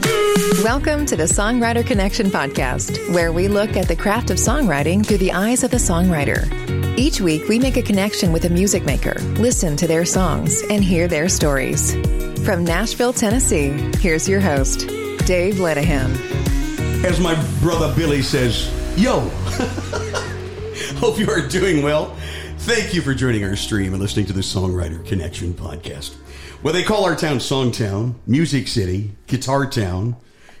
Welcome to the Songwriter Connection podcast, where we look at the craft of songwriting through the eyes of the songwriter. Each week, we make a connection with a music maker, listen to their songs, and hear their stories. From Nashville, Tennessee, here's your host, Dave Linehan. As my brother Billy says, yo. Hope you are doing well. Thank you for joining our stream and listening to the Songwriter Connection podcast. Well, they call our town Songtown, Music City, Guitar Town,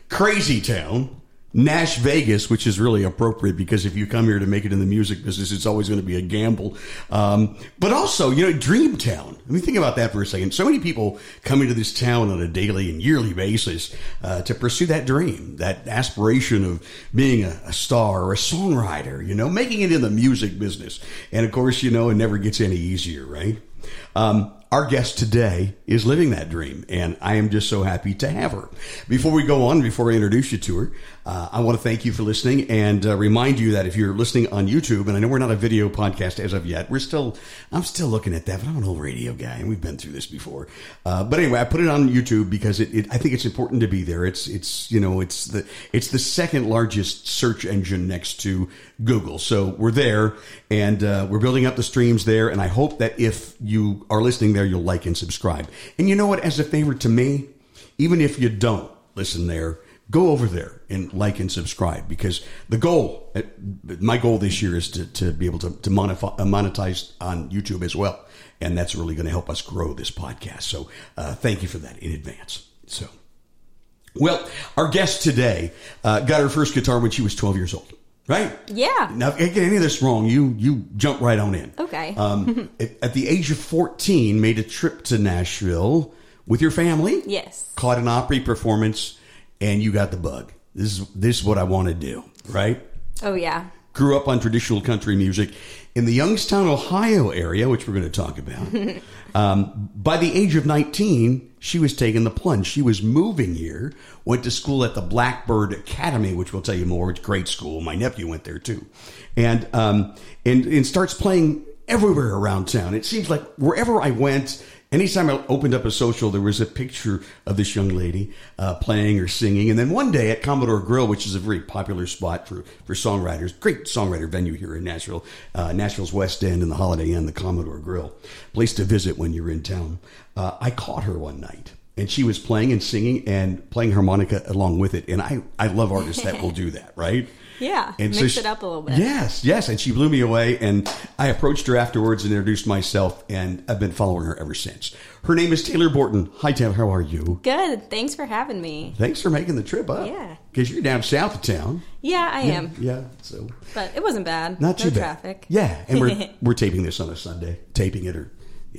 Crazy Town, Nash Vegas, which is really appropriate because if you come here to make it in the music business, it's always going to be a gamble. Um, but also, you know, Dream Town. I mean, think about that for a second. So many people come into this town on a daily and yearly basis uh, to pursue that dream, that aspiration of being a, a star or a songwriter, you know, making it in the music business. And of course, you know, it never gets any easier, right? Um, our guest today is living that dream, and I am just so happy to have her. Before we go on, before I introduce you to her, uh, I want to thank you for listening and uh, remind you that if you're listening on YouTube, and I know we're not a video podcast as of yet, we're still, I'm still looking at that, but I'm an old radio guy, and we've been through this before. Uh, but anyway, I put it on YouTube because it, it, I think it's important to be there. It's, it's, you know, it's the, it's the second largest search engine next to Google. So we're there, and uh, we're building up the streams there, and I hope that if you are listening there, you'll like and subscribe. And you know what? As a favor to me, even if you don't listen there, go over there and like and subscribe because the goal, uh, my goal this year is to, to be able to, to uh, monetize on YouTube as well. And that's really going to help us grow this podcast. So uh, thank you for that in advance. So, well, our guest today uh, got her first guitar when she was 12 years old. Right. Yeah. Now, if you get any of this wrong, you you jump right on in. Okay. um, at, the age of fourteen, made a trip to Nashville with your family. Yes. Caught an Opry performance, and you got the bug. This is this is what I want to do. Right. Oh yeah. Grew up on traditional country music in the Youngstown, Ohio area, which we're going to talk about. um, by the age of nineteen, she was taking the plunge. She was moving here, went to school at the Blackbird Academy, which we'll tell you more. It's great school. My nephew went there too, and um, and and starts playing everywhere around town. It seems like wherever I went, anytime I opened up a social, there was a picture of this young lady uh, playing or singing. And then one day at Commodore Grill, which is a very popular spot for, for songwriters, great songwriter venue here in Nashville, uh, Nashville's West End and the Holiday Inn, the Commodore Grill, place to visit when you're in town. Uh, I caught her one night. And she was playing and singing and playing harmonica along with it. And I, I love artists that will do that, right? Yeah, and mix so she, it up a little bit. Yes, yes, and she blew me away. And I approached her afterwards and introduced myself, and I've been following her ever since. Her name is Taylor Borton. Hi, Taylor. How are you? Good. Thanks for having me. Thanks for making the trip up. Yeah, because you're down south of town. Yeah, I yeah, am. Yeah, so but it wasn't bad. Not too no bad. Traffic. Yeah, and we're we're taping this on a Sunday. Taping it or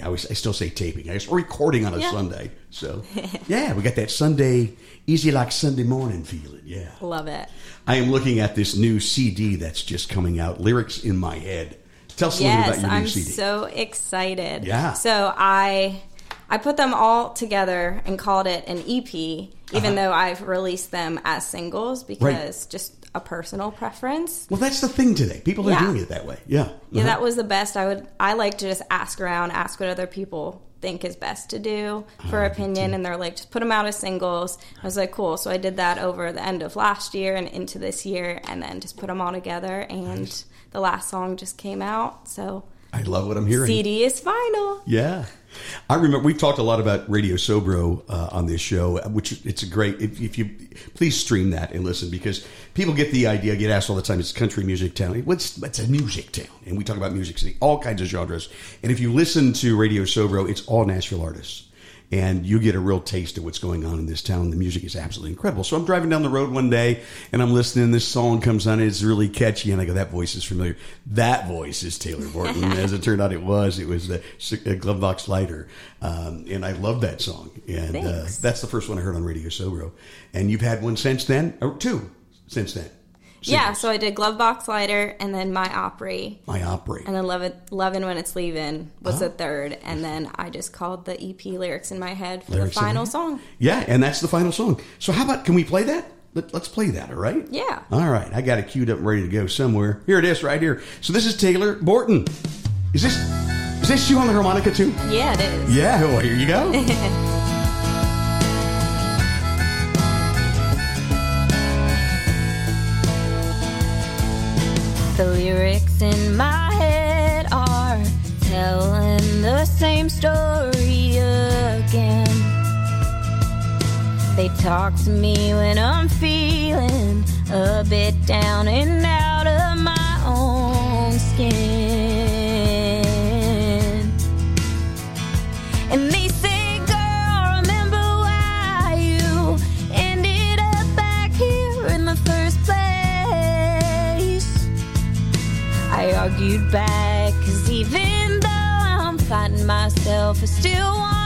I, was, I still say taping. I guess we're recording on a yeah. Sunday. So yeah, we got that Sunday easy like Sunday morning feeling. Yeah, love it. I am looking at this new CD that's just coming out. Lyrics in my head. Tell us yes, a little about your I'm new CD. so excited. Yeah. So I I put them all together and called it an EP, even uh-huh. though I've released them as singles because right. just a personal preference. Well, that's the thing today. People are yeah. doing it that way. Yeah. Uh-huh. Yeah, that was the best. I would I like to just ask around, ask what other people think is best to do for opinion and they're like just put them out as singles i was like cool so i did that over the end of last year and into this year and then just put them all together and nice. the last song just came out so i love what i'm hearing cd is final yeah I remember we've talked a lot about Radio Sobro uh, on this show, which it's a great. If, if, you please stream that and listen, because people get the idea, get asked all the time. It's country music town. What's it's a music town, and we talk about music city, all kinds of genres. And if you listen to Radio Sobro, it's all Nashville artists, and you get a real taste of what's going on in this town. The music is absolutely incredible. So I'm driving down the road one day and I'm listening. This song comes on. It's really catchy, and I go, "That voice is familiar. That voice is Taylor Borton." As it turned out, it was. It was the uh, Glovebox Lighter, um, and I love that song. And uh, that's the first one I heard on Radio Sobro. And you've had one since then, or two since then. Yeah, so I did Glove Box Lighter and then My Opry. My Opry. And then Love It, Lovin' When It's Leaving was Uh-huh. the third. And then I just called the EP lyrics in my head for Lyrics the final song. Yeah, and that's the final song. So how about can we play that? Let, us play that, all right? Yeah. All right, I got it queued up and ready to go somewhere. Here it is, right here. So this is Taylor Borton. Is this is this you on the harmonica too? Yeah, it is. Yeah. Well, here you go. The lyrics in my head are telling the same story again. They talk to me when I'm feeling a bit down and out of my own skin. Back, cause even though I'm fighting myself, I still wanna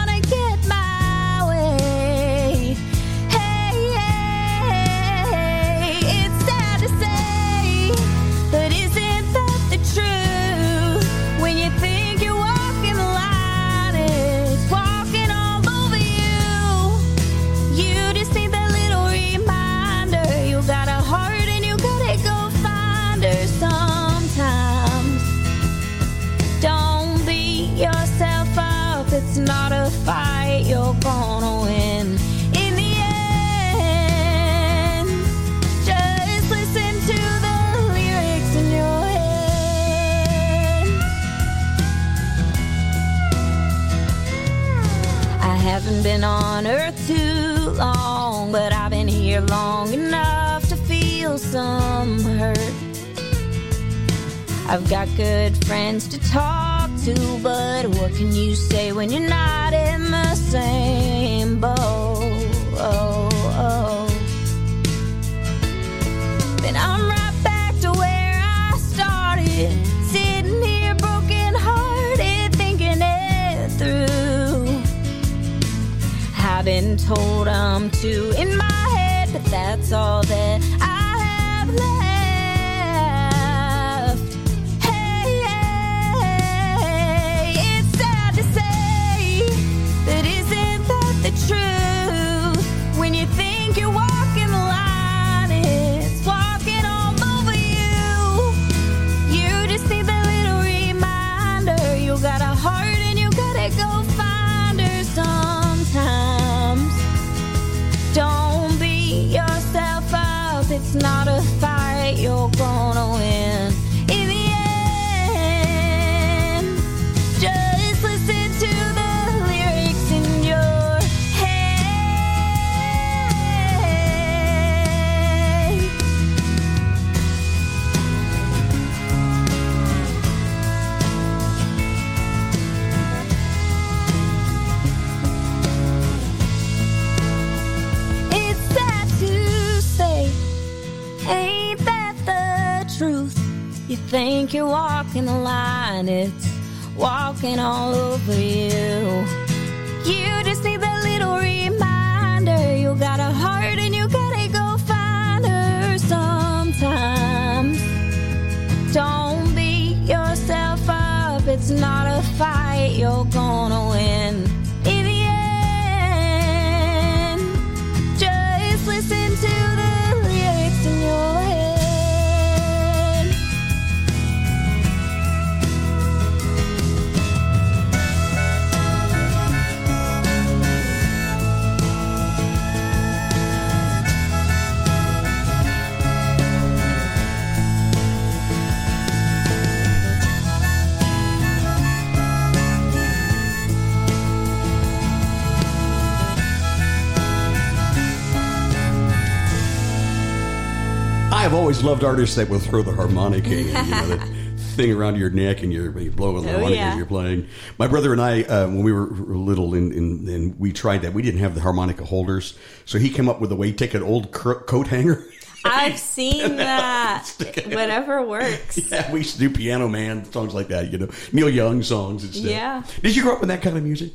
I have always loved artists that will throw the harmonica in. You know, that thing around your neck and you're, you're blowing the Oh, harmonica yeah. as you're playing. My brother and I, uh, when we were little and, and, and we tried that, we didn't have the harmonica holders. So he came up with a way, to take an old coat hanger. I've seen that. Whatever works. yeah, we used to do Piano Man, songs like that, you know, Neil Young songs and stuff. Yeah. Did you grow up with that kind of music?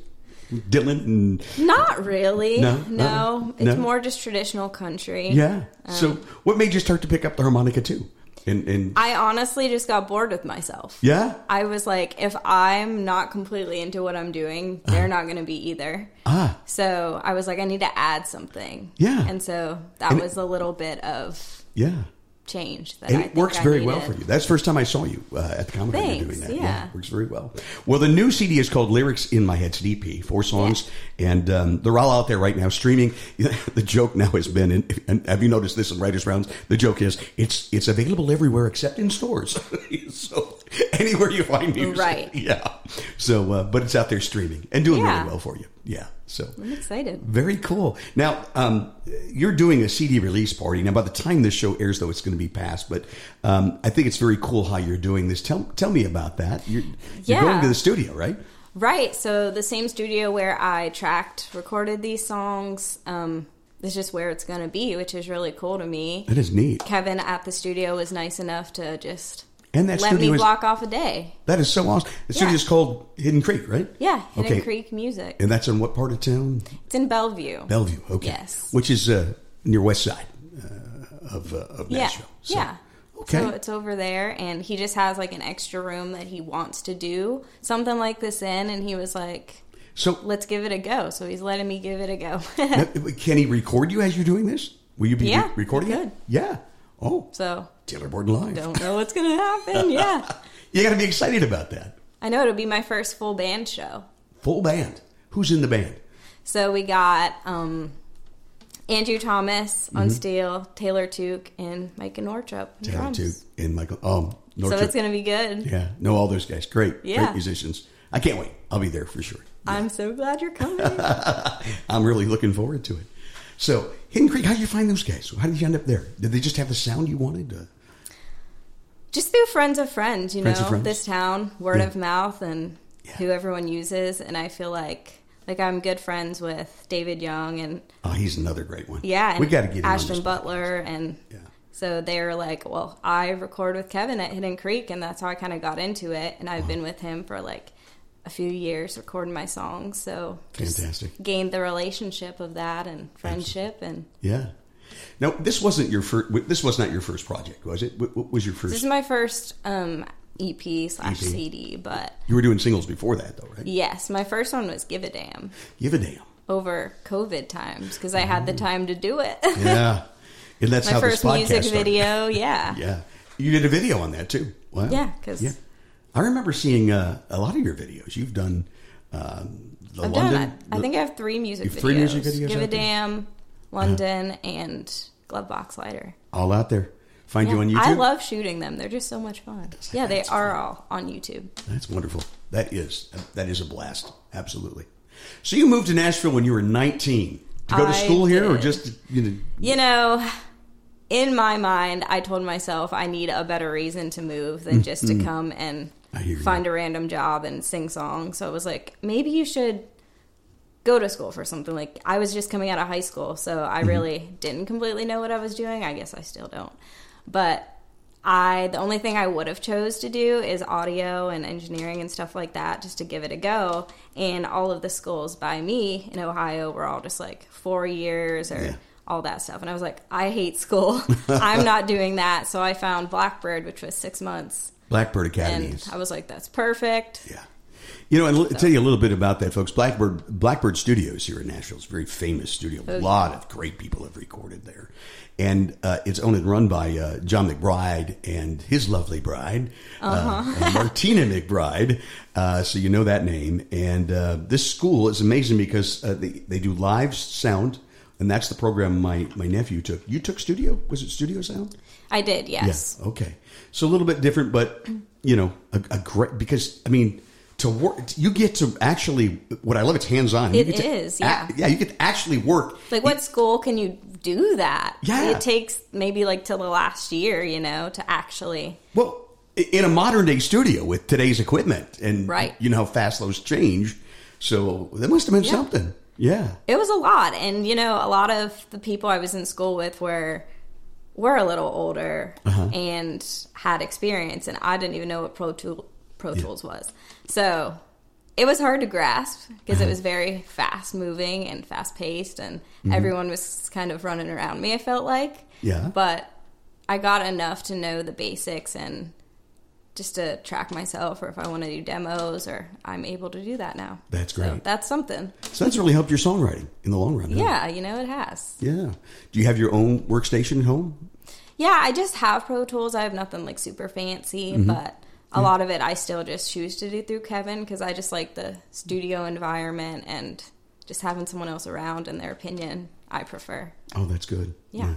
Dylan and Not really. No? No. Uh-uh. It's No? more just traditional country. yeah. Um, so what made you start to pick up the harmonica too? And, and I honestly just got bored with myself. yeah, I was like, if I'm not completely into what I'm doing, they're not going to be either. Uh-huh. ah, So I was like, I need to add something. Yeah. And so that And- was a little bit of yeah. Change that And it works I very well for you. That's the first time I saw you uh, at the Commodore Thanks, doing that. yeah. it works very well. Well, the new CD is called Lyrics in My Head. It's EP, four songs, and um, they're all out there right now streaming. the joke now has been, and, and have you noticed this in writers' rounds? The joke is it's it's available everywhere except in stores. so anywhere you find music, Right. Yeah. So, uh, but it's out there streaming and doing Yeah. really well for you. Yeah. So I'm excited. very cool. Now, um, you're doing a CD release party. Now, by the time this show airs, though, it's going to be past. But um, I think it's very cool how you're doing this. Tell tell me about that. You're, you're going to the studio, right? Right. So the same studio where I tracked, recorded these songs, um, is just where it's going to be, which is really cool to me. That is neat. Kevin at the studio was nice enough to just And that let me is block off a day. that is so awesome. The studio is called Hidden Creek, right? Yeah, Hidden Okay. Creek Music. And that's in what part of town? It's in Bellevue. Bellevue. Okay. Yes. Which is uh, near West Side uh, of uh, of yeah, So- yeah. Okay. So it's over there, and he just has like an extra room that he wants to do something like this in, and he was like, so "Let's give it a go." So he's letting me give it a go. now, can he record you as you're doing this? Will you be Yeah, re- recording it? Yeah. Oh, so Taylor Borton live. don't know what's gonna happen. Yeah, You got to be excited about that. I know it'll be my first full band show. Full band. Who's in the band? So we got um, Andrew Thomas on steel, Taylor Tuke, and on Mm-hmm. Taylor. Tuke and Michael. Um, So it's gonna be good. yeah, know all those guys. Great, Yeah. great musicians. I can't wait. I'll be there for sure. I'm so glad you're coming. I'm really looking forward to it. So, Hidden Creek, how did you find those guys? How did you end up there? Did they just have the sound you wanted? Uh, just through friends of friends, you Friends know, friends. this town, word Yeah. of mouth, and Yeah. who everyone uses. And I feel like like I'm good friends with David Young and oh, he's another great one. yeah, and we got to get Ashton Butler, and Yeah. so they were like, well, I record with Kevin at Hidden Creek, and that's how I kind of got into it. And I've been with him for like a few years recording my songs, so Fantastic. gained the relationship of that and friendship and. Yeah. Now, this wasn't your first. This was not your first project, was it? What, was your first? This is my first um, EP slash CD, but you were doing singles before that, though, right? yes, my first one was "Give a Damn" Give a damn. over COVID times because I had the time to do it. Yeah. And that's my how first this podcast music started. video, yeah. Yeah. You did a video on that too. Wow. Yeah, 'cause- yeah. I remember seeing uh, a lot of your videos. You've done um, the I've London. done. I, I think I have three music You have videos. three music videos Give a damn, London, and Glove Box Lighter. all out there. Find you on YouTube. I love shooting them. They're just so much fun. Yeah, they are all on YouTube. That's wonderful. That is that is a blast. Absolutely. So you moved to Nashville when you were 19 to go to school here, or just you know? You know, in my mind, I told myself I need a better reason to move than just to come and Hear you. find a random job and sing songs. So I was like, maybe you should go to school for something. Like I was just coming out of high school, so I Mm-hmm. really didn't completely know what I was doing. I guess I still don't. But I the only thing I would have chose to do is audio and engineering and stuff like that just to give it a go. And all of the schools by me in Ohio were all just like 4 years or Yeah. all that stuff. And I was like, I hate school. I'm not doing that. So I found Blackbird, which was 6 months. Blackbird And Academies. I was like, that's perfect. Yeah. You know, and l- tell you a little bit about that, folks. Blackbird Blackbird Studios here in Nashville is a very famous studio. A Oh, lot of great people have recorded there, and uh, it's owned and run by uh, John McBride and his lovely bride, uh uh, Martina McBride. Uh, so you know that name. And uh, this school is amazing because uh, they they do live sound, and that's the program my my nephew took. You took studio? Was it studio sound? I did, yes. Yeah. Okay. So a little bit different, but you know, a, a great because I mean, to work, you get to actually. What I love, it's hands on. It is, yeah. yeah. You get to actually work. Like, what school can you do that? Yeah. It takes maybe like till the last year, you know, to actually. Well, in a modern day studio with today's equipment, and Right. you know how fast those change. So that must have been Yeah. something. Yeah. It was a lot, and you know, a lot of the people I was in school with were were a little older Uh-huh. and had experience, and I didn't even know what Pro Tool Pro Tools was. So it was hard to grasp because Uh-huh. it was very fast moving and fast paced, and Mm-hmm. everyone was kind of running around me. I felt like, Yeah. but I got enough to know the basics and just to track myself, or if I want to do demos, or I'm able to do that now. That's So great. that's something. So that's really helped your songwriting in the long run. Yeah, you know, it has. Yeah. Do you have your own workstation at home? Yeah, I just have Pro Tools. I have nothing like super fancy, Mm-hmm. but a lot of it I still just choose to do through Kevin because I just like the studio environment and just having someone else around and their opinion. I prefer. Oh, that's good. Yeah.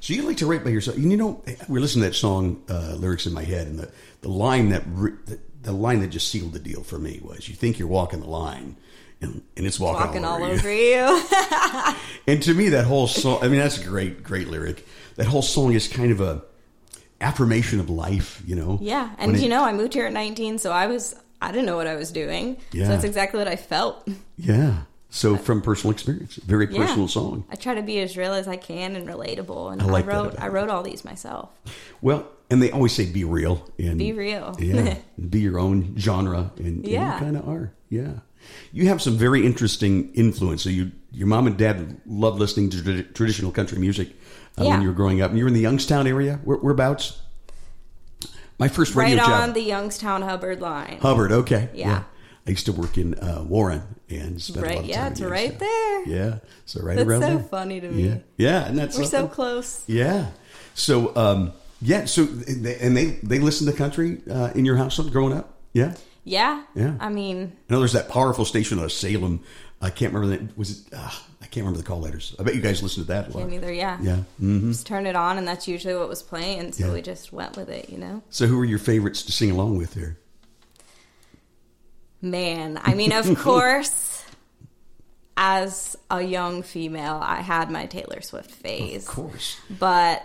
So you like to write by yourself? And you know, we're listening to that song uh, lyrics in my head, and the, the line that re- the, the line that just sealed the deal for me was, "You think you're walking the line, and, and it's walking, Walking all, all over, over you." you. And to me, that whole song, I mean, that's a great, great lyric. That whole song is kind of a affirmation of life, you know? yeah, and it- you know, I moved here at 19, so I was I didn't know what I was doing. Yeah. So that's exactly what I felt. Yeah. So from personal experience, very Yeah. personal song. I try to be as real as I can and relatable, and I I, like that wrote I wrote all these myself. Well, and they always say be real. And Be real. Yeah. be your own genre. And, and Yeah. you kind of are. Yeah. You have some very interesting influence. So you, your mom and dad loved listening to tradi- traditional country music uh, when you were growing up. And you were in the Youngstown area. Where, whereabouts? My first radio Right job. on the Youngstown Hubbard line. Hubbard. Okay. Yeah. I used to work in uh, Warren and spent a lot of yeah, time in it's right there. Yeah. So right That's around so there. funny to me. Yeah. Yeah. And that's We're so close. Yeah. So, um, yeah. So, they- and they they listen to country uh, in your household growing up. Yeah. Yeah. Yeah. I mean, I know there's that powerful station out of Salem. I can't remember that. Was it? Uh, I can't remember the call letters. I bet you guys listened to that a lot. can't either. Yeah. Yeah. Mm-hmm. Just turn it on, and that's usually what was playing. So Yeah. we just went with it, you know? So, who are your favorites to sing along with there? Man, I mean, of course, as a young female, I had my Taylor Swift phase. Of course. But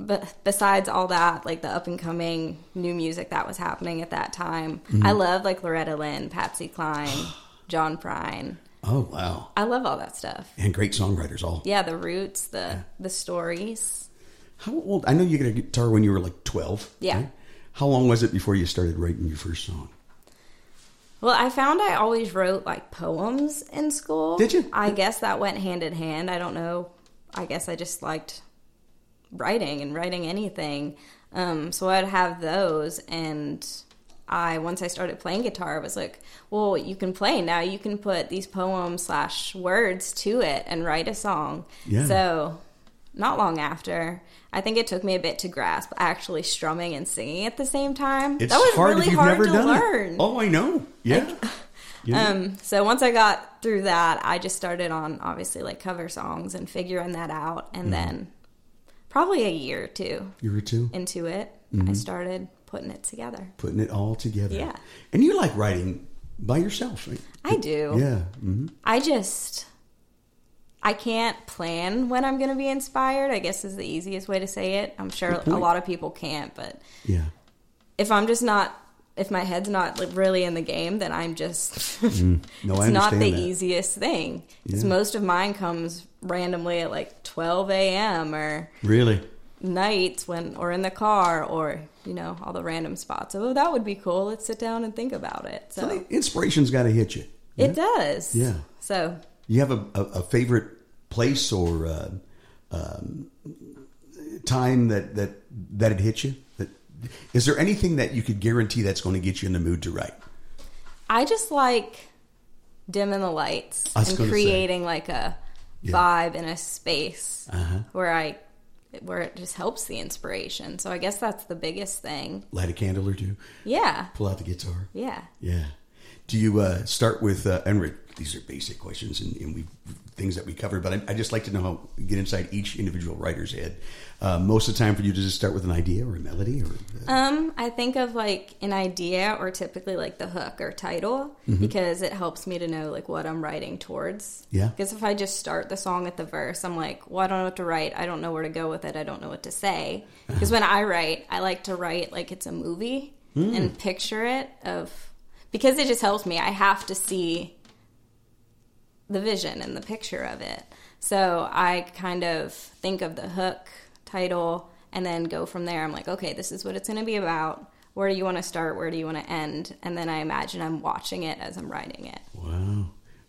but besides all that, like the up and coming new music that was happening at that time, Mm-hmm. I love like Loretta Lynn, Patsy Cline, John Prine. Oh wow! I love all that stuff. And great songwriters all. Yeah, the roots, the the stories. How old? I know you got a guitar when you were like twelve. Yeah. right? How long was it before you started writing your first song? Well, I found I always wrote like poems in school. Did you? I guess that went hand in hand. I don't know. I guess I just liked writing and writing anything. Um, so I'd have those, and I once I started playing guitar, I was like, "Well, you can play now. You can put these poems slash words to it and write a song." Yeah. So not long after, I think it took me a bit to grasp actually strumming and singing at the same time. It's that was hard really hard to learn. it. Oh, I know. Yeah. Yeah. Um, so once I got through that, I just started on obviously like cover songs and figuring that out. And Mm-hmm. then probably a year or two you were two. into it, Mm-hmm. I started putting it together. putting it all together. Yeah. And you like writing by yourself, right? I do. Yeah. hmm I just, I can't plan when I'm going to be inspired, I guess is the easiest way to say it. I'm sure a lot of people can't, but Yeah. if I'm just not, if my head's not like, really in the game, then I'm just, mm. No, it's not the that. easiest thing. 'Cause Yeah. most of mine comes randomly at like 12 a.m. or Really? nights when, or in the car, or you know, all the random spots. Oh, that would be cool. Let's sit down and think about it. So So inspiration's got to hit you. it does. Yeah. So You have a, a, a favorite place or uh, um, time that, that that it hit you? That, is there anything that you could guarantee that's going to get you in the mood to write? I just like dimming the lights and gonna say. creating like a Yeah. vibe in a space Uh-huh. where I where it just helps the inspiration. So I guess that's the biggest thing. Light a candle or two, Yeah. pull out the guitar. Yeah. Yeah. Do you uh, start with uh, and Rick, these are basic questions and, and we things that we covered, but I, I just like to know how get inside each individual writer's head. Uh, most of the time, for you to just start with an idea or a melody, or uh, Um, I think of like an idea or typically like the hook or title because it helps me to know like what I'm writing towards. Yeah. Because if I just start the song at the verse, I'm like, well, I don't know what to write. I don't know where to go with it. I don't know what to say. Because when I write, I like to write like it's a movie and picture it of because it just helps me. I have to see the vision and the picture of it. So I kind of think of the hook, title, and then go from there. I'm like, okay, this is what it's going to be about. Where do you want to start? Where do you want to end? And then I imagine I'm watching it as I'm writing it. wow,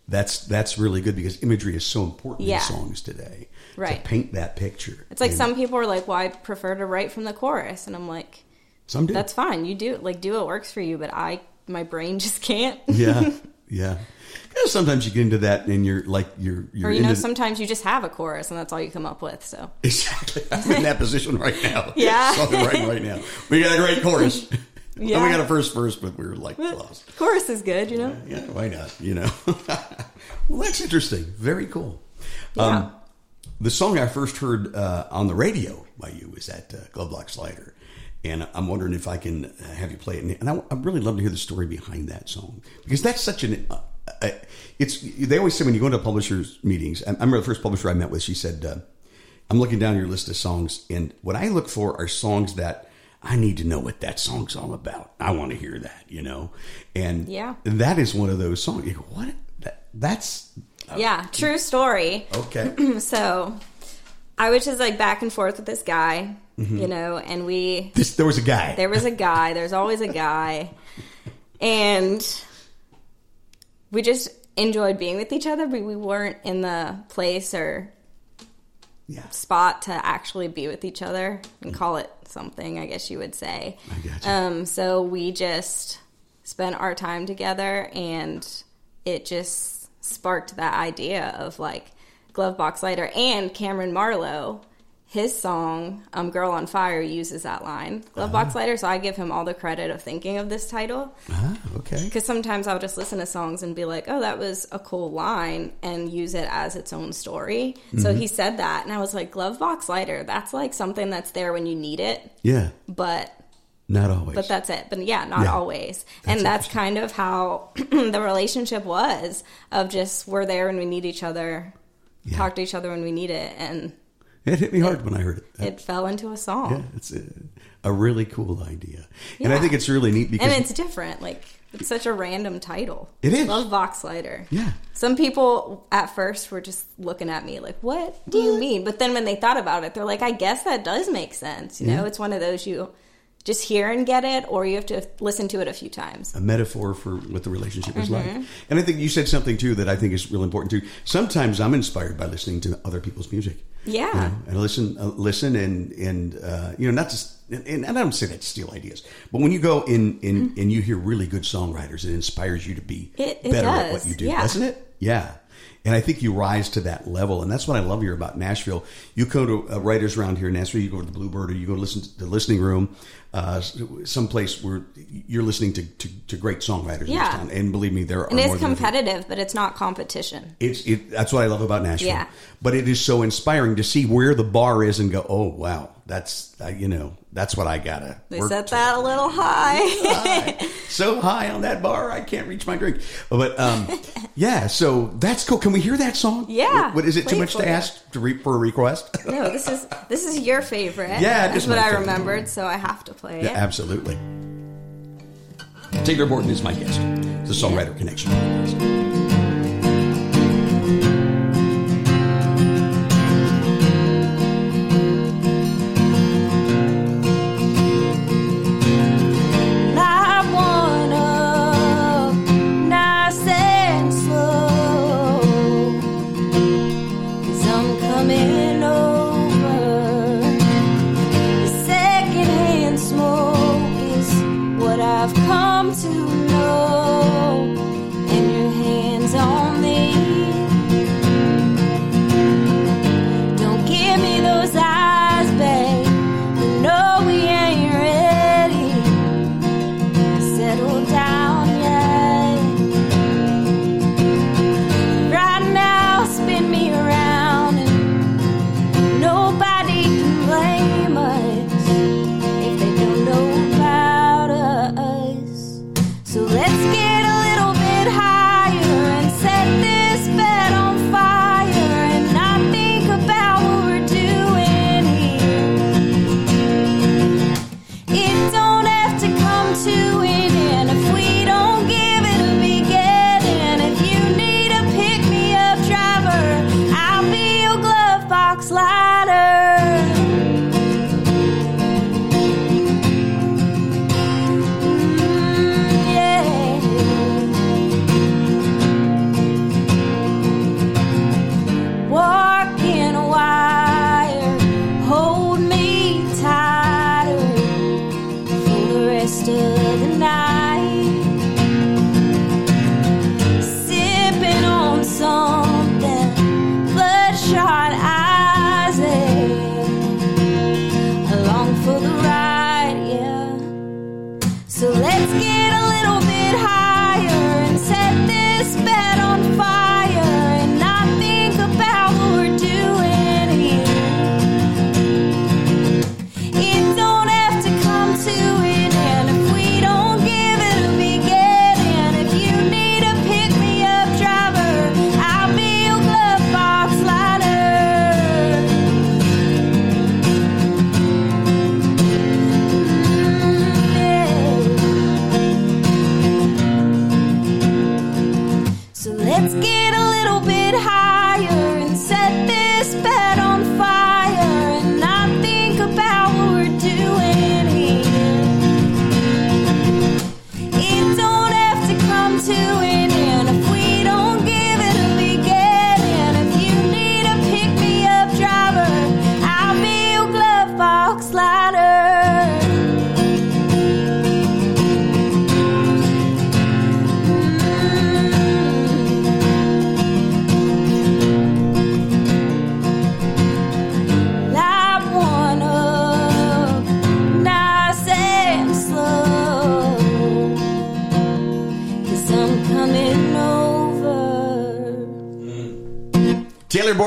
that's that's really good because imagery is so important Yeah. in songs today. Right. to paint that picture. It's like And some people are like, well, I prefer to write from the chorus. And I'm like, some do. that's fine. You do it like do what works for you, but I my brain just can't. yeah, yeah. sometimes you get into that and you're like you're you're or you know, sometimes you just have a chorus and that's all you come up with. So Exactly. I'm in that position right now. Yeah. Songwriting right now. We got a great chorus. Yeah. And we got a first verse, but we were like lost. chorus is good, you know. Yeah, why not? You know. well, that's interesting. Very cool. Yeah. Um, the song I first heard uh, on the radio by you was that uh, Glove Box Lighter. And I'm wondering if I can uh, have you play it. And I, I'd really love to hear the story behind that song because that's such an. Uh, uh, it's they always say when you go into publishers meetings. I I remember the first publisher I met with. She said, uh, "I'm looking down your list of songs, and what I look for are songs that I need to know what that song's all about. I want to hear that, you know." And Yeah. that is one of those songs. You go, what? That, that's Yeah, true story. okay. So I was just like back and forth with this guy, Mm-hmm. you know, and we this there was a guy. there was a guy, there's always a guy. And we just enjoyed being with each other, but we weren't in the place or yeah. spot to actually be with each other and call it something, I guess you would say. I gotcha. Um, so we just spent our time together and it just sparked that idea of like glove box lighter and Cameron Marlowe. His song, um, Girl on Fire, uses that line, glove box lighter. So I give him all the credit of thinking of this title. Ah, okay. Because sometimes I'll just listen to songs and be like, oh, that was a cool line and use it as its own story. So he said that. And I was like, glove box lighter, that's like something that's there when you need it, Yeah. but Not always. but that's it. But yeah, not Yeah. always. That's and that's kind of how the relationship was of just we're there when we need each other, talk to each other when we need it, and it hit me hard when I heard it. it fell into a song. yeah, it's a, a really cool idea, and I think it's really neat because And it's different. Like it's such a random title. It is. Glove Box Lighter. Yeah. Some people at first were just looking at me like, "What do you mean?" But then when they thought about it, they're like, "I guess that does make sense." You know, it's one of those you just hear and get it, or you have to listen to it a few times. a metaphor for what the relationship is Mm-hmm. like. And I think you said something too that I think is real important too. Sometimes I'm inspired by listening to other people's music. Yeah. You know, and listen, uh, listen, and and uh, you know, not just. And, and I don't say that to steal ideas, but when you go in, in and you hear really good songwriters, it inspires you to be Mm-hmm. It- it better at what you do, yeah. doesn't it? Yeah. And I think you rise to that level, and that's what I love here about Nashville. You go to uh, writers around here in Nashville. You go to the Bluebird, or you go to listen to the listening room, uh, someplace where you're listening to, to, to great songwriters in Yeah. this town. And believe me, there are And more it's competitive, but it's not competition. It's it, that's what I love about Nashville. Yeah. But it is so inspiring to see where the bar is and go, oh wow, that's uh, you know that's what I gotta. They set to." that a little high. high. so high on that bar, I can't reach my drink. But um, yeah, so that's cool. Can we hear that song? Yeah, What, what is it too much to ask to re, for a request? no, this is this is your favorite. Yeah, that's is what I favorite. remembered, so I have to play yeah, it. absolutely. Taylor Borton is my guest. The Songwriter Connection.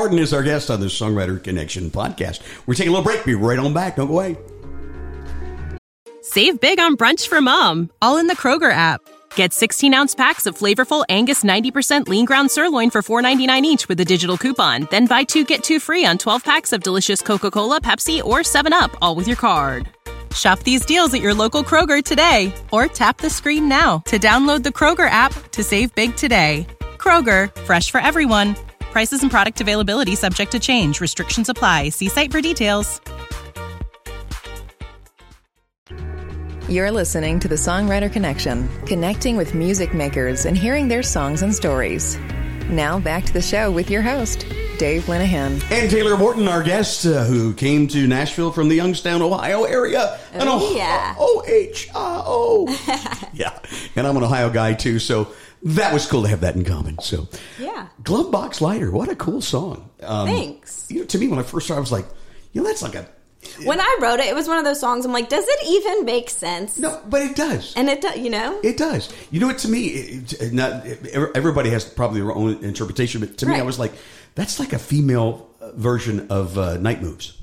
Is our guest on this Songwriter Connection podcast. We're taking a little break. Be right on back. Don't go away. Save big on brunch for mom, all in the Kroger app. Get 16 ounce packs of flavorful Angus 90% lean ground sirloin for $4.99 each with a digital coupon. Then buy two get two free on 12 packs of delicious Coca Cola, Pepsi, or 7UP, all with your card. Shop these deals at your local Kroger today or tap the screen now to download the Kroger app to save big today. Kroger, fresh for everyone. Prices and product availability subject to change. Restrictions apply. See site for details. You're listening to the Songwriter Connection, connecting with music makers and hearing their songs and stories. Now back to the show with your host, Dave Linehan. And Taylor Borton, our guest, uh, who came to Nashville from the Youngstown, Ohio area. Oh, An yeah. O-H-I-O. yeah. And I'm an Ohio guy, too, so that was cool to have that in common. So, Yeah. Glove Box Lighter, what a cool song. Um, Thanks. You know, to me, when I first it, I was like, you know, that's like a. When I wrote it, it was one of those songs. I'm like, does it even make sense? No, but it does. And it, does. you know, It does. You know what? To me, it, not everybody has probably their own interpretation, but to me, I was like, that's like a female uh, version of uh, Night Moves.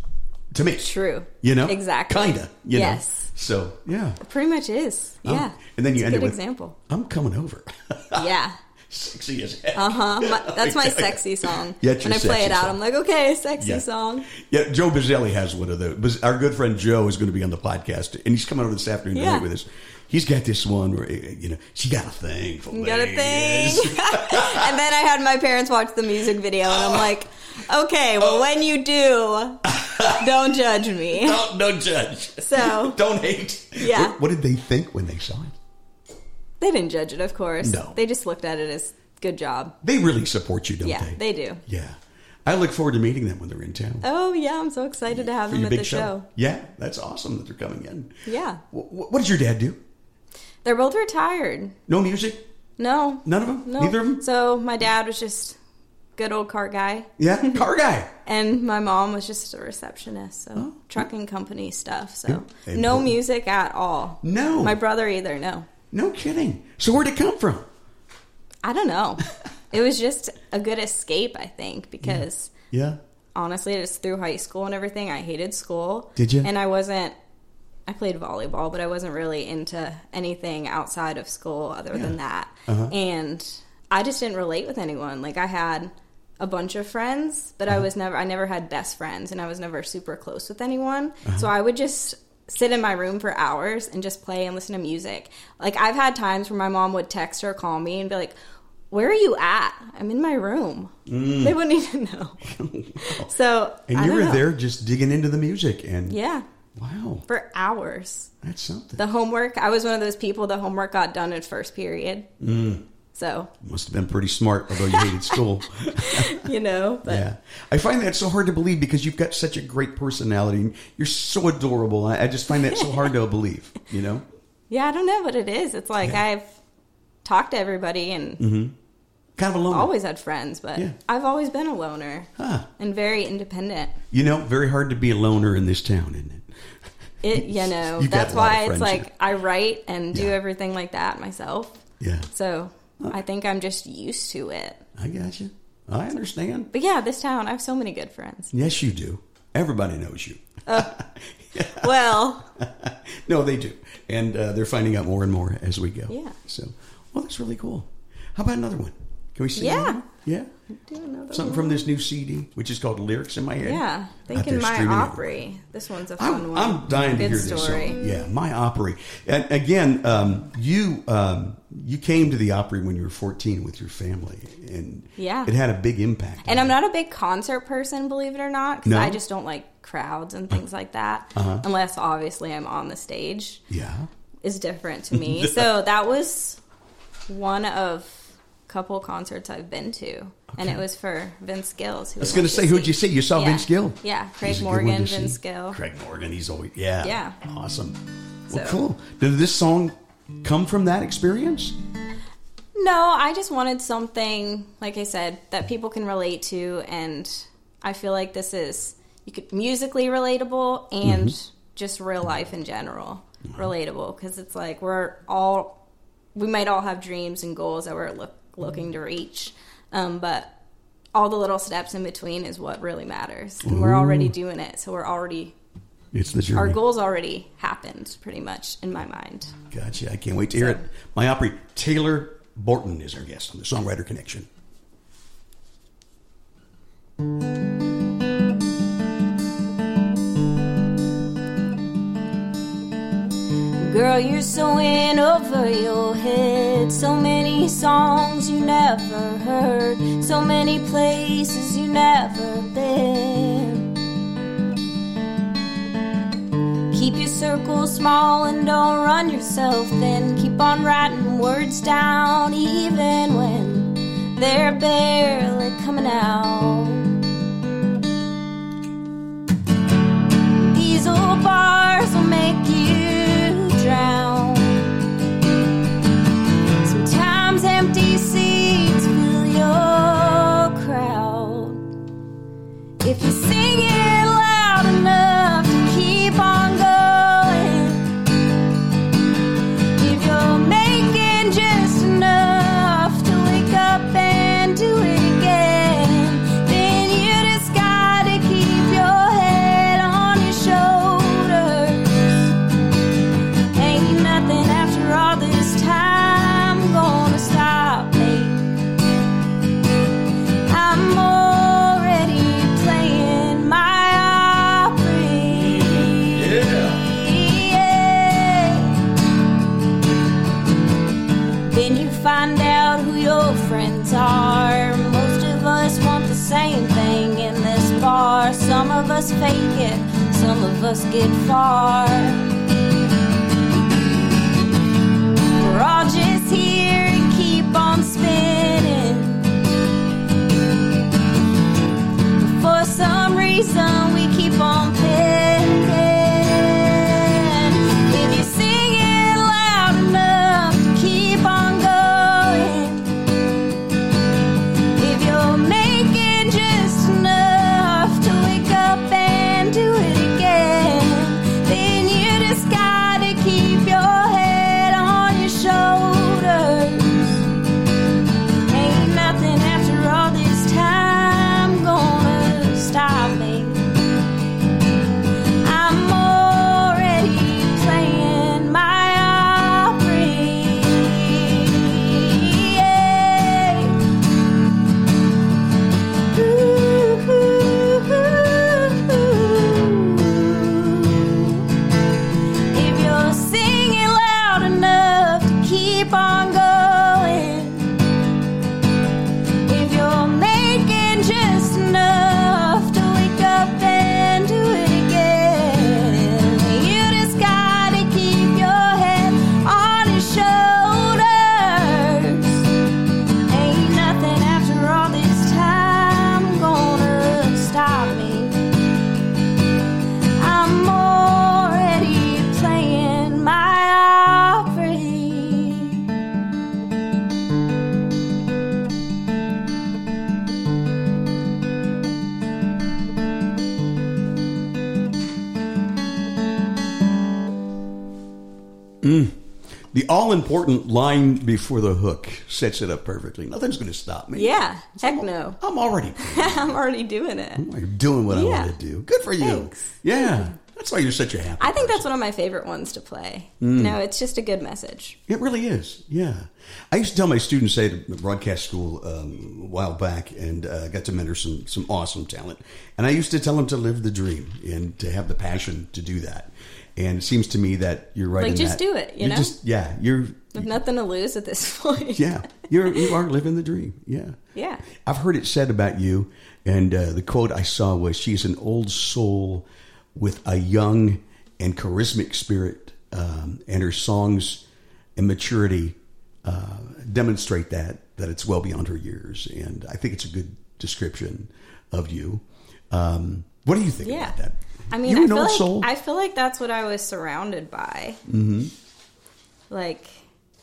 To me, True. You know, Exactly. kinda. You know? Yes. So yeah, it pretty much is. Um, Yeah. and then you It's end a it with example. "I'm coming over." Yeah. Sexy as heck. Uh huh. That's my sexy song. Yeah, when I play it out, song. I'm like, okay, sexy Yeah. song. Yeah, Joe Bazzelli has one of those. Our good friend Joe is going to be on the podcast, and he's coming over this afternoon to Yeah. with us. He's got this one where you know she got a thing for You got a thing. and then I had my parents watch the music video, and I'm like, okay, well, when you do, don't judge me. don't, don't judge. So- don't hate. Yeah. What, what did they think when they saw it? They didn't judge it, of course. No. They just looked at it as good job. They really support you, don't Yeah, they? they do. Yeah. I look forward to meeting them when they're in town. Oh yeah, I'm so excited to have for them at the show. Yeah, that's awesome that they're coming in. Yeah, Wh- wh- what does your dad do? they're both retired. No music? No, None of them? no. Neither of them? So my dad was just good old car guy, Yeah, car guy. and my mom was just a receptionist. So trucking company stuff. So Yeah, no important. music at all. No. My brother either. No, No kidding. So where'd it come from? I don't know. it was just a good escape, I think, because Yeah. honestly, just through high school and everything, I hated school. Did you? And I wasn't. I played volleyball, but I wasn't really into anything outside of school other than that. Uh-huh. And I just didn't relate with anyone. Like I had a bunch of friends, but Uh-huh. I was never. I never had best friends, and I was never super close with anyone. Uh-huh. So I would just sit in my room for hours and just play and listen to music. Like I've had times where my mom would text or call me and be like. Where are you at? I'm in my room. They wouldn't even know. So Mm. And you were know. there just digging into the music and Yeah, wow, for hours. that's something. The homework, I was one of those people, the homework got done at first period. Mm. So, Must have been pretty smart, although you hated school. you know, but Yeah, I find that so hard to believe because you've got such a great personality. and You're so adorable. I, I just find that so hard to believe. You know? yeah, I don't know what it is. It's like Yeah. I've talked to everybody and mm-hmm. Kind of alone. always had friends, but Yeah. I've always been a loner Huh. and very independent. You know, very hard to be a loner in this town, isn't it? It, you know, You that's a why it's like. I write and do Yeah. everything like that myself. Yeah, So I think I'm just used to it. I got you. I understand. But yeah, this town, I have so many good friends. Yes, you do. Everybody knows you. Well, No, they do, and uh, they're finding out more and more as we go. Yeah. So, well, that's really cool. How about another one? Can we see? Yeah. one? Yeah. Something from this new CD, which is called "Lyrics in My Head." Yeah, thinking my Opry. This one's a fun I'm, one. I'm dying to hear story. this song. Yeah, my Opry. And again, um, you um, you came to the Opry when you were 14 with your family, and Yeah. it had a big impact. And I'm you. not a big concert person, believe it or not, because No? I just don't like crowds and things like that. Uh-huh. Unless obviously I'm on the stage, Yeah. is different to me. so that was one of couple concerts I've been to, and it was for Vince Gill. I was going to say, who'd you see? You saw Yeah. Vince Gill. Yeah, Craig He's a good one Morgan, to see. Vince Gill. Craig Morgan, he's always yeah, Yeah. awesome. Well, So- cool. Did this song come from that experience? No, I just wanted something, like I said, that people can relate to, and I feel like this is you could musically relatable and mm-hmm. just real life in general mm-hmm. relatable because it's like we're all we might all have dreams and goals that we're look, looking to reach, um, but all the little steps in between is what really matters. And we're already doing it. So we're already, It's the journey. our goals already happened pretty much in my mind. Gotcha. I can't wait to hear it. My Opry, Taylor Borton is our guest on the Songwriter Connection. Girl, you're so in over your head. So many songs you never heard. So many places you never been. Keep your circle small and don't run yourself thin. Keep on writing words down even when they're barely coming out. These old bars will make you important line before the hook sets it up perfectly. Nothing's going to stop me. Yeah, heck no. I'm already I'm already doing it. I'm doing what I want to do. Good for you. Thanks. Yeah. That's why you're such a happy I think that's one of my favorite ones to play. Mm. No, it's just a good message. It really is. Yeah. I used to tell my students at the broadcast school um, a while back and uh, got to mentor some, some awesome talent. And I used to tell them to live the dream and to have the passion to do that. And it seems to me that you're right. Like, just that. do it, you You're know? Just, yeah. You're, With nothing to lose at this point. yeah. You're, you are living the dream. Yeah. Yeah. I've heard it said about you, and uh, the quote I saw was, "She's an old soul with a young and charismatic spirit, um, and her songs and maturity uh, demonstrate that that it's well beyond her years." And I think it's a good description of you. Um, what do you think Yeah. about that? I mean, You're I feel like soul. I feel like that's what I was surrounded by. Mm-hmm. Like,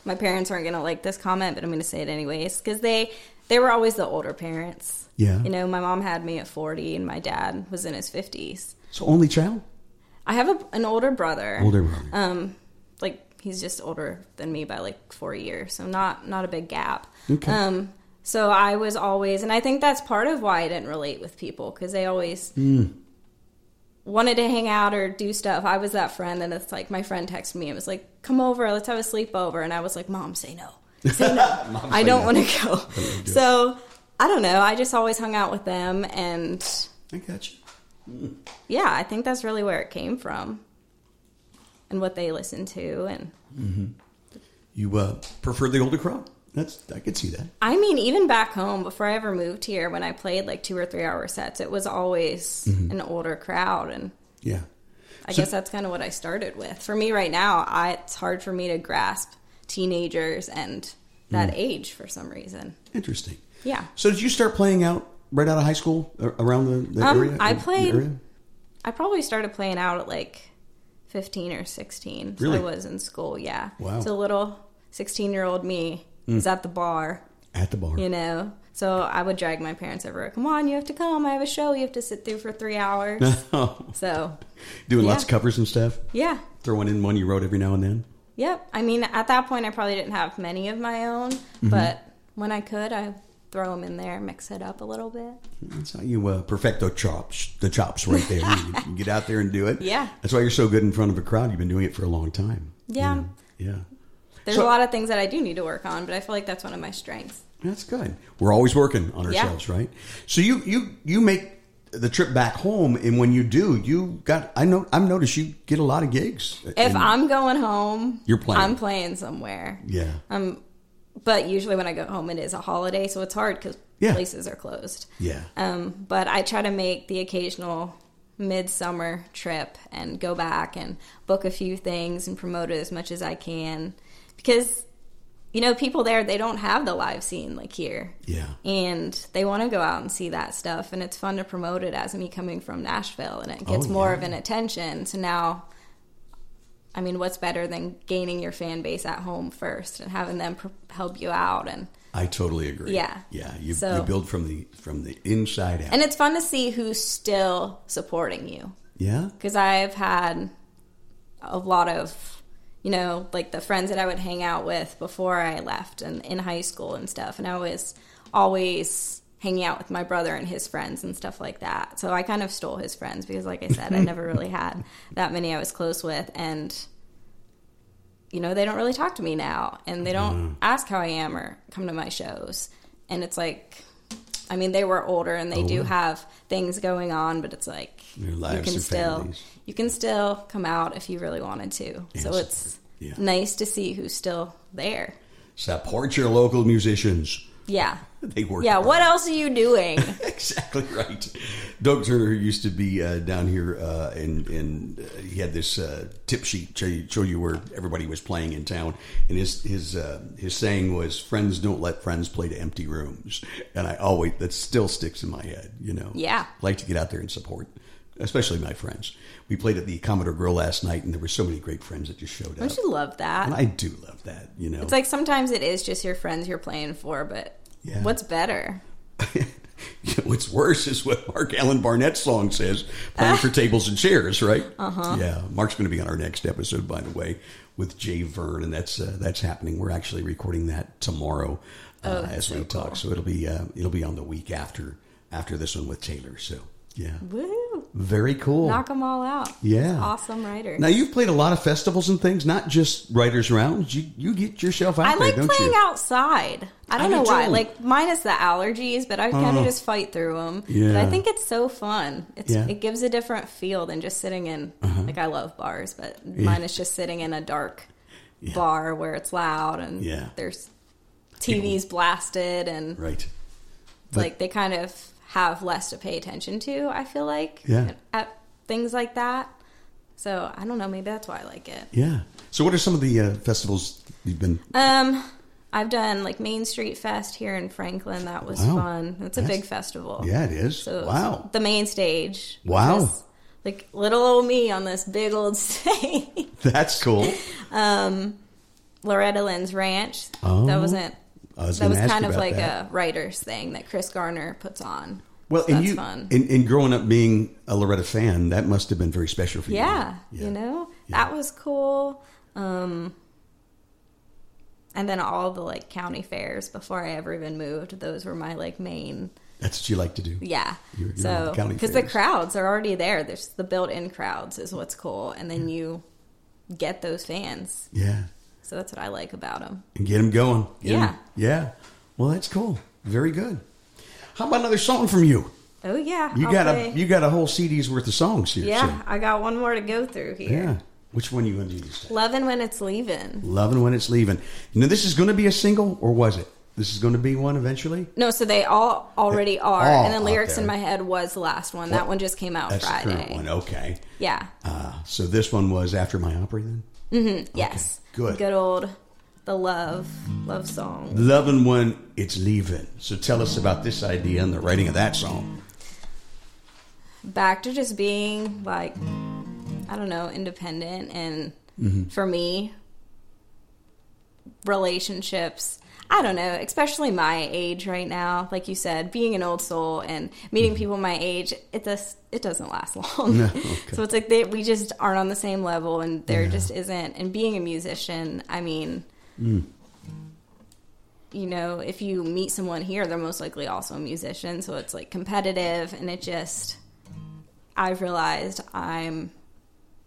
my parents aren't gonna like this comment, but I'm gonna say it anyways because they they were always the older parents. Yeah. you know, my mom had me at 40, and my dad was in his 50s. so only child, I have a, an older brother. older brother. Um, like he's just older than me by like four years, so not not a big gap. Okay. Um, so I was always, and I think that's part of why I didn't relate with people because they always wanted to hang out or do stuff. I was that friend, and it's like my friend texted me and was like, "Come over, let's have a sleepover," and I was like, "Mom, say no, say no, I don't want to go." So I don't know. I just always hung out with them, and I got you. yeah, I think that's really where it came from, and what they listened to, and You uh, prefer the older crowd? That's I could see that. I mean, even back home, before I ever moved here, when I played like two or three hour sets, it was always an older crowd. And Yeah. I So- guess that's kind of what I started with. For me right now, I, it's hard for me to grasp teenagers and that age for some reason. Interesting. Yeah. So did you start playing out right out of high school a- around the, the Um, area? I played- area? I probably started playing out at like 15 or 16. So Really? I was in school, yeah. Wow. So little 16 year me was at the bar. at the bar. you know. So I would drag my parents over. Come on, you have to come. I have a show you have to sit through for three hours. so Doing lots of covers and stuff. yeah, Throwing in one you wrote every now and then. yep. I mean, at that point, I probably didn't have many of my own, Mm-hmm. but when I could, I throw them in there, mix it up a little bit. That's how you uh, perfect the chops. The chops right there. you, you get out there and do it. Yeah. That's why you're so good in front of a crowd. You've been doing it for a long time. you Yeah. know? Yeah. There's So- a lot of things that I do need to work on, but I feel like that's one of my strengths. That's good. We're always working on Yeah. ourselves, right? So you you you make the trip back home, and when you do, you got I know I've noticed you get a lot of gigs. If I'm going home, You're playing. I'm playing somewhere. yeah, Um, but usually when I go home, it is a holiday, so it's hard because Yeah. places are closed. yeah, Um, but I try to make the occasional midsummer trip and go back and book a few things and promote it as much as I can because you know people there they don't have the live scene like here yeah. and they want to go out and see that stuff and it's fun to promote it as me coming from Nashville and it oh, gets Oh, more yeah. of an attention so now I mean what's better than gaining your fan base at home first and having them pr- help you out and I totally agree. Yeah. yeah. You, So- you build from the from the inside out. and it's fun to see who's still supporting you yeah, because I've had a lot of, you know, like the friends that I would hang out with before I left and in high school and stuff. And I was always hanging out with my brother and his friends and stuff like that. So I kind of stole his friends because, like I said, I never really had that many I was close with. And, you know, they don't really talk to me now and they don't mm. ask how I am or come to my shows. And it's like, I mean, they were older and they oh, do wow. have things going on, but it's like you can still families. you can still come out if you really wanted to. so it's Yeah. nice to see who's still there. support your local musicians. Yeah. They work. Yeah, hard. what else are you doing? exactly right. Doug Turner used to be uh, down here, uh, and and uh, he had this uh, tip sheet show you, show you where everybody was playing in town, and his his uh, his saying was, "Friends don't let friends play to empty rooms," and I always that still sticks in my head. You know, Yeah. like to get out there and support, especially my friends. We played at the Commodore Grill last night, and there were so many great friends that just showed up. Don't you love that? and I do love that. You know, it's like sometimes it is just your friends you're playing for, but Yeah. what's better? What's worse is what Mark Allen Barnett's song says, playing for tables and chairs, right? Uh-huh. Yeah, Mark's going to be on our next episode, by the way, with Jay Vern, and that's uh, that's happening. We're actually recording that tomorrow uh, as we talk, so it'll be uh, it'll be on the week after after this one with Taylor. So yeah, Woo! Very cool. Knock them all out. Yeah. Awesome writer. Now you've played a lot of festivals and things, not just writers' rounds. You you get yourself out I there, like don't playing you? outside. I don't I do know why. too. Like minus the allergies, but I kind of just fight through them. But Yeah. I think it's so fun. It's Yeah. Uh-huh. it gives a different feel than just sitting in. Like I love bars, but mine is just sitting in a dark bar where it's loud and Yeah. there's TVs blasted and Right. it's like they kind of have less to pay attention to. I feel like Yeah. at things like that. So I don't know. Maybe that's why I like it. Yeah. So, what are some of the uh, festivals you've been? Um, I've done like Main Street Fest here in Franklin. That was Wow. fun. It's a That's- big festival. Yeah, it is. So wow. The main stage. Wow. Like little old me on this big old stage. That's cool. um Loretta Lynn's Ranch. Oh. that wasn't. I was that was kind of like that. a writer's thing that Chris Garner puts on. Well, So and that's you, fun. in, in growing up being a Loretta fan, that must have been very special for you. yeah, you. you know Yeah. that was cool. Um, and then all the like county fairs before I ever even moved. Those were my like main. That's what you like to do. Yeah. You're- you're so because the fairs. crowds are already there. There's the built-in crowds is what's cool, and then you get those fans. Yeah. So that's what I like about them. And get them going. Get Yeah. yeah. Well, that's cool. Very good. How about another song from you? Oh yeah, You I'll got play- a you got a whole CD's worth of songs here. yeah. so- I got one more to go through here. yeah. Which one you going to do use? Loving when it's leaving. Loving when it's leaving. Now, this is going to be a single, or was it? This is going to be one eventually. No, so they all already are, all and the lyrics in my head was the last one. That one just came out That's the Friday. current one. Okay. Yeah. Uh, so this one was after my Opry then. Yes. good. Good old the love love song. Loving when it's leaving. So tell us about this idea and the writing of that song. Back to just being like I don't know, independent and Mm-hmm. for me relationships I don't know, especially my age right now. Like you said, being an old soul and meeting people my age, it does it doesn't last long. Mm-hmm. No, okay. So it's like they, we just aren't on the same level, and there Yeah. just isn't. And being a musician, I mean, Mm. you know, if you meet someone here, they're most likely also a musician. So it's like competitive, and it just, I've realized I'm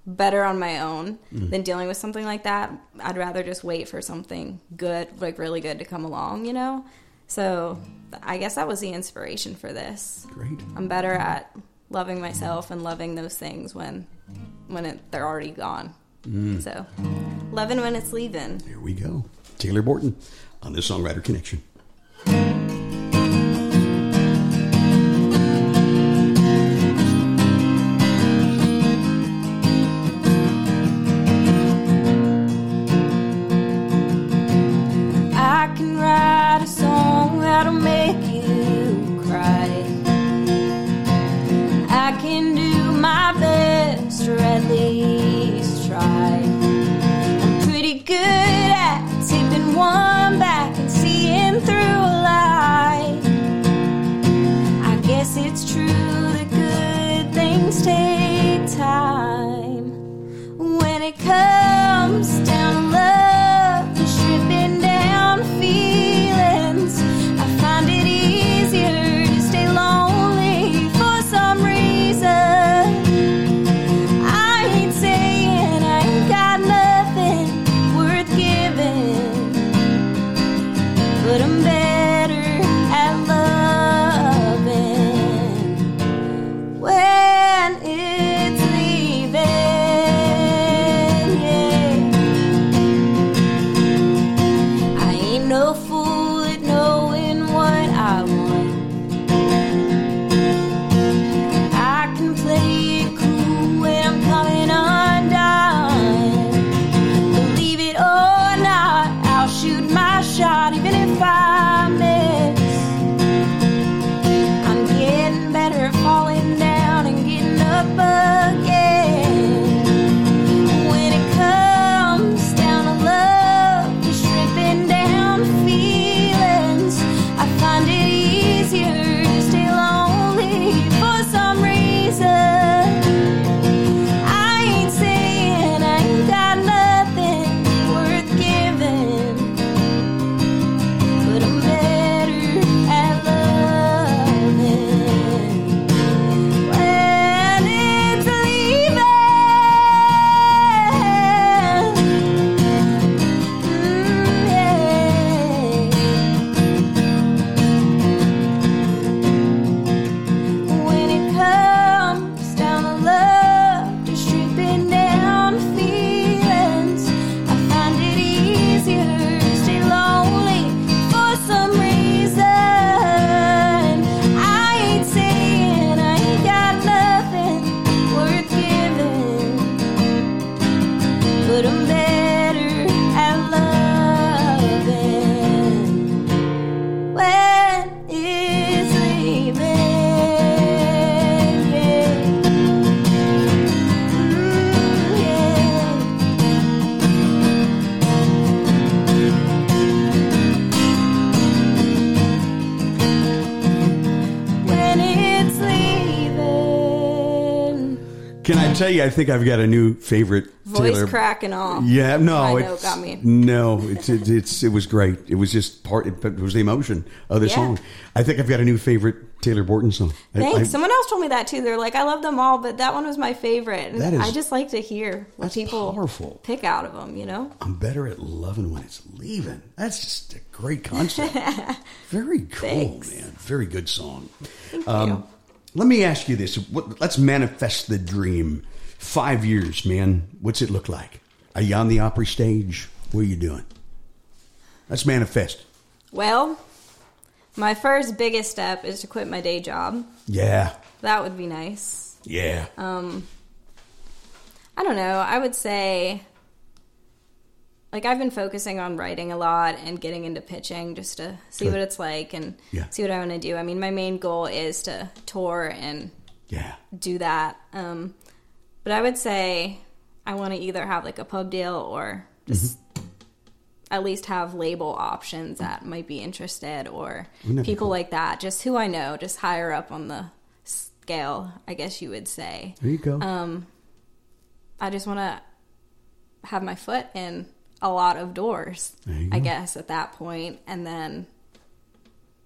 better on my own Mm. than dealing with something like that. I'd rather just wait for something good, like really good, to come along, you know? So I guess that was the inspiration for this. Great. I'm better at loving myself and loving those things when when it, they're already gone. So, loving when it's leaving. Here we go. Taylor Borton on this Songwriter Connection. Tell you, I think I've got a new favorite. Voice Taylor. crack and all. Yeah, no, I know, it's- got me. No, it's, it, it's it was great. It was just part. It, it was the emotion of the Yeah. song. I think I've got a new favorite Taylor Borton song. Thanks. I- Someone else told me that too. They're like, I love them all, but that one was my favorite. And That is- I just like to hear what people powerful. pick out of them, you know? I'm better at loving when it's leaving. That's just a great concept. Very cool, Thanks. man. Very good song. Thank Um, you. Let me ask you this. What, let's manifest the dream. Five years, man. What's it look like? Are you on the Opry stage? What are you doing? Let's manifest. Well, my first biggest step is to quit my day job. Yeah. That would be nice. Yeah. Um, I don't know. I would say, like, I've been focusing on writing a lot and getting into pitching just to see Good. what it's like and Yeah. see what I want to do. I mean, my main goal is to tour and yeah. do that. Um, but I would say I want to either have like a pub deal or just Mm-hmm. at least have label options that might be interested or people cool? like that. Just who I know, just higher up on the scale, I guess you would say. There you go. Um, I just want to have my foot in a lot of doors, I go. guess, at that point, and then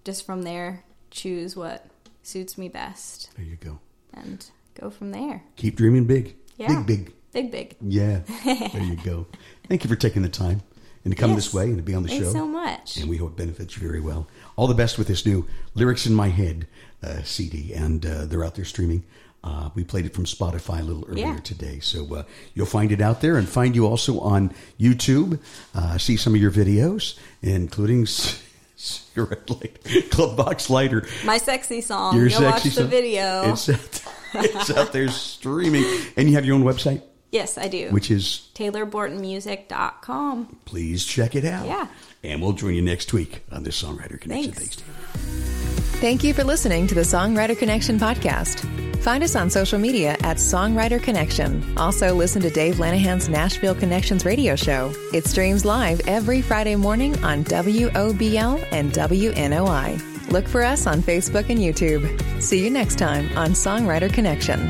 just from there choose what suits me best there you go. and go from there. Keep dreaming big. Yeah. Big, big. Big, big. Yeah. there you go. Thank you for taking the time and to come Yes. this way and to be on the Thanks show. so much. and we hope it benefits you very well. All the best with this new Lyrics in My Head uh, CD, and uh, they're out there streaming. Uh, we played it from Spotify a little earlier Yeah. today, so uh, you'll find it out there and find you also on YouTube. Uh, see some of your videos, including cigarette light, Glove Box Lighter. My sexy song. Your Go sexy watch the video. It's out, it's out there streaming, and you have your own website, yes, I do. which is TaylorBortonMusic.com. please check it out. Yeah. and we'll join you next week on this Songwriter Connection. Thanks. Steve. Thank you for listening to the Songwriter Connection podcast. Find us on social media at Songwriter Connection. Also, listen to Dave Linehan's Nashville Connections radio show. It streams live every Friday morning on WOBL and WNOI. Look for us on Facebook and YouTube. See you next time on Songwriter Connection.